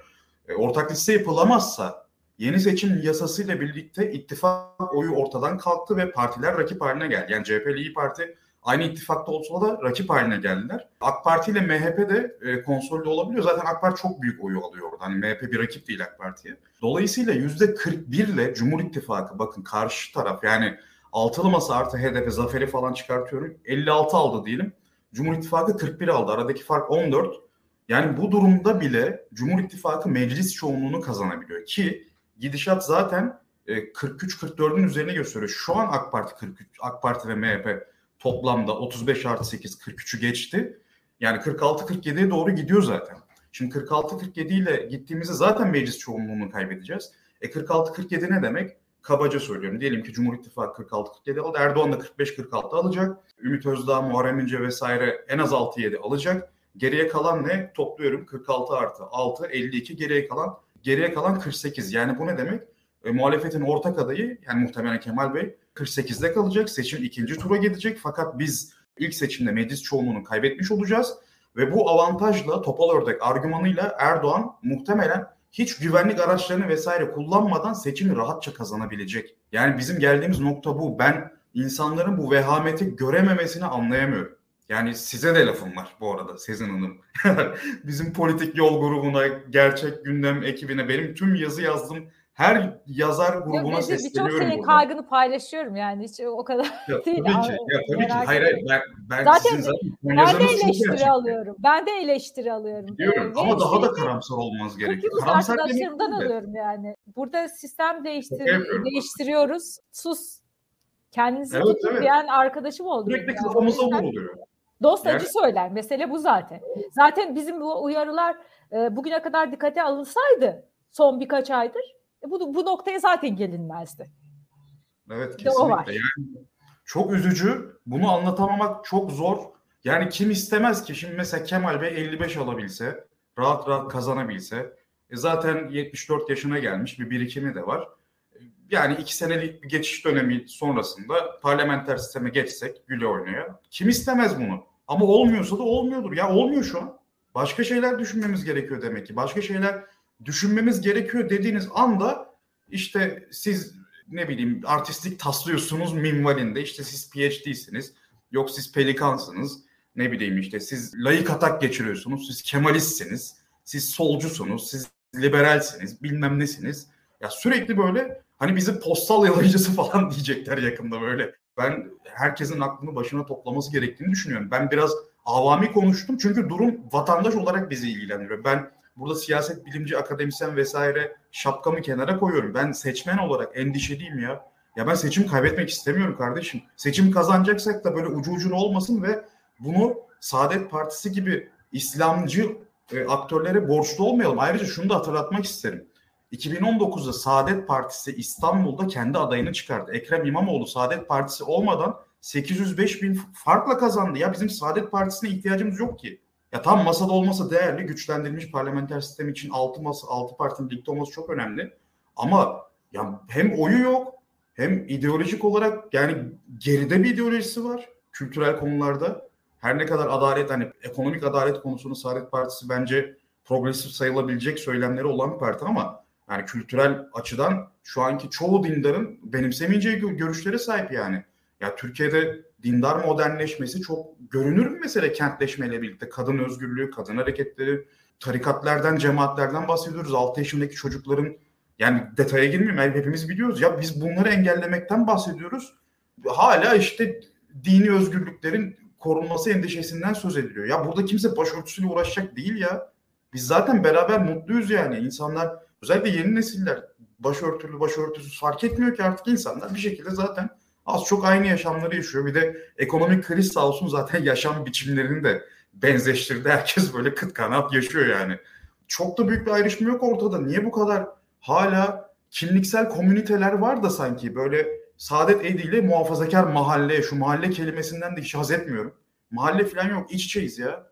E, ortak liste yapılamazsa yeni seçim yasasıyla birlikte ittifak oyu ortadan kalktı ve partiler rakip haline geldi. Yani CHP ile İyi Parti aynı ittifakta olsa da rakip haline geldiler. AK Parti ile MHP de e, konsolide olabiliyor. Zaten AK Parti çok büyük oyu alıyor orada. Hani MHP bir rakip değil AK Parti'ye. Dolayısıyla yüzde 41 ile Cumhur İttifakı bakın karşı taraf yani altılı masa artı HDP zaferi falan çıkartıyorum. 56 aldı diyelim. Cumhur İttifakı 41 aldı. Aradaki fark 14. Yani bu durumda bile Cumhur İttifakı meclis çoğunluğunu kazanabiliyor ki gidişat zaten 43-44'ün üzerine gösteriyor. Şu an AK Parti 43, AK Parti ve MHP toplamda 35 artı 8 43'ü geçti. Yani 46-47'ye doğru gidiyor zaten. Şimdi 46-47 ile gittiğimizde zaten meclis çoğunluğunu kaybedeceğiz. E 46-47 ne demek? Kabaca söylüyorum. Diyelim ki Cumhur İttifakı 46-47 aldı. Erdoğan da 45-46 alacak. Ümit Özdağ, Muharrem İnce vesaire en az 6-7 alacak. Geriye kalan ne? Topluyorum 46 artı 6, 52 geriye kalan geriye kalan 48. Yani bu ne demek? E, muhalefetin ortak adayı yani muhtemelen Kemal Bey 48'de kalacak. Seçim ikinci tura gidecek. Fakat biz ilk seçimde meclis çoğunluğunu kaybetmiş olacağız. Ve bu avantajla topal ördek argümanıyla Erdoğan muhtemelen hiç güvenlik araçlarını vesaire kullanmadan seçimi rahatça kazanabilecek. Yani bizim geldiğimiz nokta bu. Ben insanların bu vehameti görememesini anlayamıyorum. Yani size de lafım var bu arada Sezin Hanım. bizim politik yol grubuna, gerçek gündem ekibine benim tüm yazı yazdım her yazar grubuna Yok, sesleniyorum. Birçok senin kaygını paylaşıyorum yani hiç o kadar ya, değil. Tabii ki. Ya, tabii ki. Hayır, hayır, ben, ben zaten, sizin zaten ben de eleştiri alıyorum. Ben de eleştiri alıyorum. Diyorum ee, ama daha da karamsar olmaz gerekiyor. Karamsar arkadaşlarımdan alıyorum yani. Burada sistem değiştir değiştiriyoruz. Sus. Kendinizi evet, tutun evet. diyen arkadaşım oldu. Sürekli yani. kafamıza vuruluyor. Dost acı evet. söyler. Mesele bu zaten. Zaten bizim bu uyarılar e, bugüne kadar dikkate alınsaydı son birkaç aydır e, bu, bu noktaya zaten gelinmezdi. Evet kesinlikle. Yani çok üzücü. Bunu anlatamamak çok zor. Yani kim istemez ki şimdi mesela Kemal Bey 55 alabilse, rahat rahat kazanabilse, e zaten 74 yaşına gelmiş bir birikimi de var. Yani iki senelik bir geçiş dönemi sonrasında parlamenter sisteme geçsek güle oynaya. Kim istemez bunu? Ama olmuyorsa da olmuyordur. Ya olmuyor şu an. Başka şeyler düşünmemiz gerekiyor demek ki. Başka şeyler düşünmemiz gerekiyor dediğiniz anda işte siz ne bileyim artistik taslıyorsunuz minvalinde. İşte siz PhD'siniz yok siz pelikansınız. Ne bileyim işte siz layık atak geçiriyorsunuz. Siz Kemalistsiniz. Siz solcusunuz. Siz liberalsiniz. Bilmem nesiniz. Ya sürekli böyle hani bizi postal yalayıcısı falan diyecekler yakında böyle ben herkesin aklını başına toplaması gerektiğini düşünüyorum ben biraz avami konuştum çünkü durum vatandaş olarak bizi ilgilendiriyor ben burada siyaset bilimci, akademisyen vesaire şapkamı kenara koyuyorum. Ben seçmen olarak endişeliyim ya. Ya ben seçim kaybetmek istemiyorum kardeşim. Seçim kazanacaksak da böyle ucu ucuna olmasın ve bunu Saadet Partisi gibi İslamcı e, aktörlere borçlu olmayalım. Ayrıca şunu da hatırlatmak isterim. 2019'da Saadet Partisi İstanbul'da kendi adayını çıkardı. Ekrem İmamoğlu Saadet Partisi olmadan 805 bin farkla kazandı. Ya bizim Saadet Partisi'ne ihtiyacımız yok ki. Ya tam masada olmasa değerli, güçlendirilmiş parlamenter sistem için altı masa, altı partinin birlikte olması çok önemli. Ama ya hem oyu yok, hem ideolojik olarak yani geride bir ideolojisi var kültürel konularda. Her ne kadar adalet hani ekonomik adalet konusunu Saadet Partisi bence progresif sayılabilecek söylemleri olan bir parti ama yani kültürel açıdan şu anki çoğu dindarın benimsemeyeceği görüşlere sahip yani. Ya Türkiye'de dindar modernleşmesi çok görünür bir mesele kentleşmeyle birlikte. Kadın özgürlüğü, kadın hareketleri, tarikatlardan, cemaatlerden bahsediyoruz. 6 yaşındaki çocukların yani detaya girmeyeyim hepimiz biliyoruz. Ya biz bunları engellemekten bahsediyoruz. Hala işte dini özgürlüklerin korunması endişesinden söz ediliyor. Ya burada kimse başörtüsüyle uğraşacak değil ya. Biz zaten beraber mutluyuz yani. İnsanlar özellikle yeni nesiller başörtülü başörtüsüz fark etmiyor ki artık insanlar bir şekilde zaten az çok aynı yaşamları yaşıyor. Bir de ekonomik kriz sağ olsun zaten yaşam biçimlerini de benzeştirdi. Herkes böyle kıt kanat yaşıyor yani. Çok da büyük bir ayrışma yok ortada. Niye bu kadar hala kimliksel komüniteler var da sanki böyle Saadet Edi ile muhafazakar mahalle, şu mahalle kelimesinden de hiç haz etmiyorum. Mahalle falan yok, iç içeyiz ya.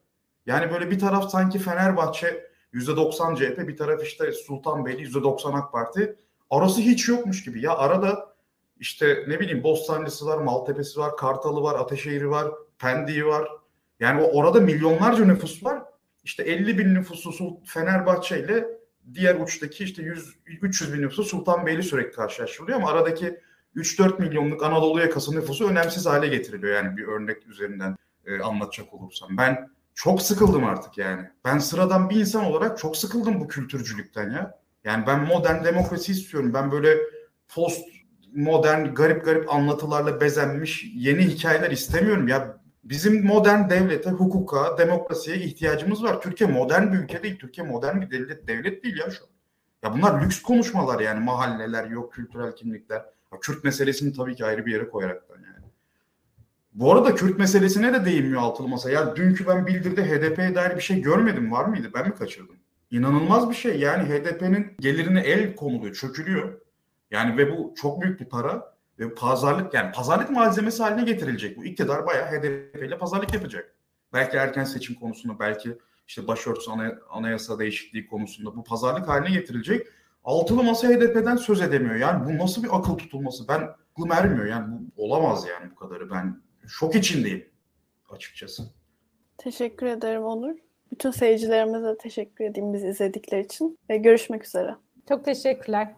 Yani böyle bir taraf sanki Fenerbahçe %90 CHP, bir taraf işte Sultanbeyli %90 AK Parti. Arası hiç yokmuş gibi. Ya arada işte ne bileyim Bostancısı var, Maltepe'si var, Kartalı var, Ateşehir'i var, Pendik'i var. Yani orada milyonlarca nüfus var. İşte 50 bin nüfusu Fenerbahçe ile diğer uçtaki işte 100 300 bin nüfusu Sultanbeyli sürekli karşılaştırılıyor ama aradaki 3-4 milyonluk Anadolu yakası nüfusu önemsiz hale getiriliyor yani bir örnek üzerinden e, anlatacak olursam. Ben çok sıkıldım artık yani. Ben sıradan bir insan olarak çok sıkıldım bu kültürcülükten ya. Yani ben modern demokrasi istiyorum. Ben böyle post modern garip garip anlatılarla bezenmiş yeni hikayeler istemiyorum. Ya bizim modern devlete, hukuka, demokrasiye ihtiyacımız var. Türkiye modern bir ülke değil. Türkiye modern bir devlet, devlet değil ya şu an. Ya bunlar lüks konuşmalar yani mahalleler yok, kültürel kimlikler. Ya Kürt meselesini tabii ki ayrı bir yere koyaraktan yani. Bu arada Kürt meselesine de değinmiyor altılı masa. Ya dünkü ben bildirde HDP'ye dair bir şey görmedim. Var mıydı? Ben mi kaçırdım? İnanılmaz bir şey. Yani HDP'nin gelirine el konuluyor, çökülüyor. Yani ve bu çok büyük bir para ve pazarlık yani pazarlık malzemesi haline getirilecek bu. İktidar bayağı HDP ile pazarlık yapacak. Belki erken seçim konusunda, belki işte başörtüsü anayasa değişikliği konusunda bu pazarlık haline getirilecek. Altılı masa HDP'den söz edemiyor. Yani bu nasıl bir akıl tutulması? Ben aklım ermiyor. Yani bu olamaz yani bu kadarı. Ben şok içindeyim açıkçası. Teşekkür ederim Onur. Bütün seyircilerimize teşekkür edeyim bizi izledikleri için ve görüşmek üzere. Çok teşekkürler.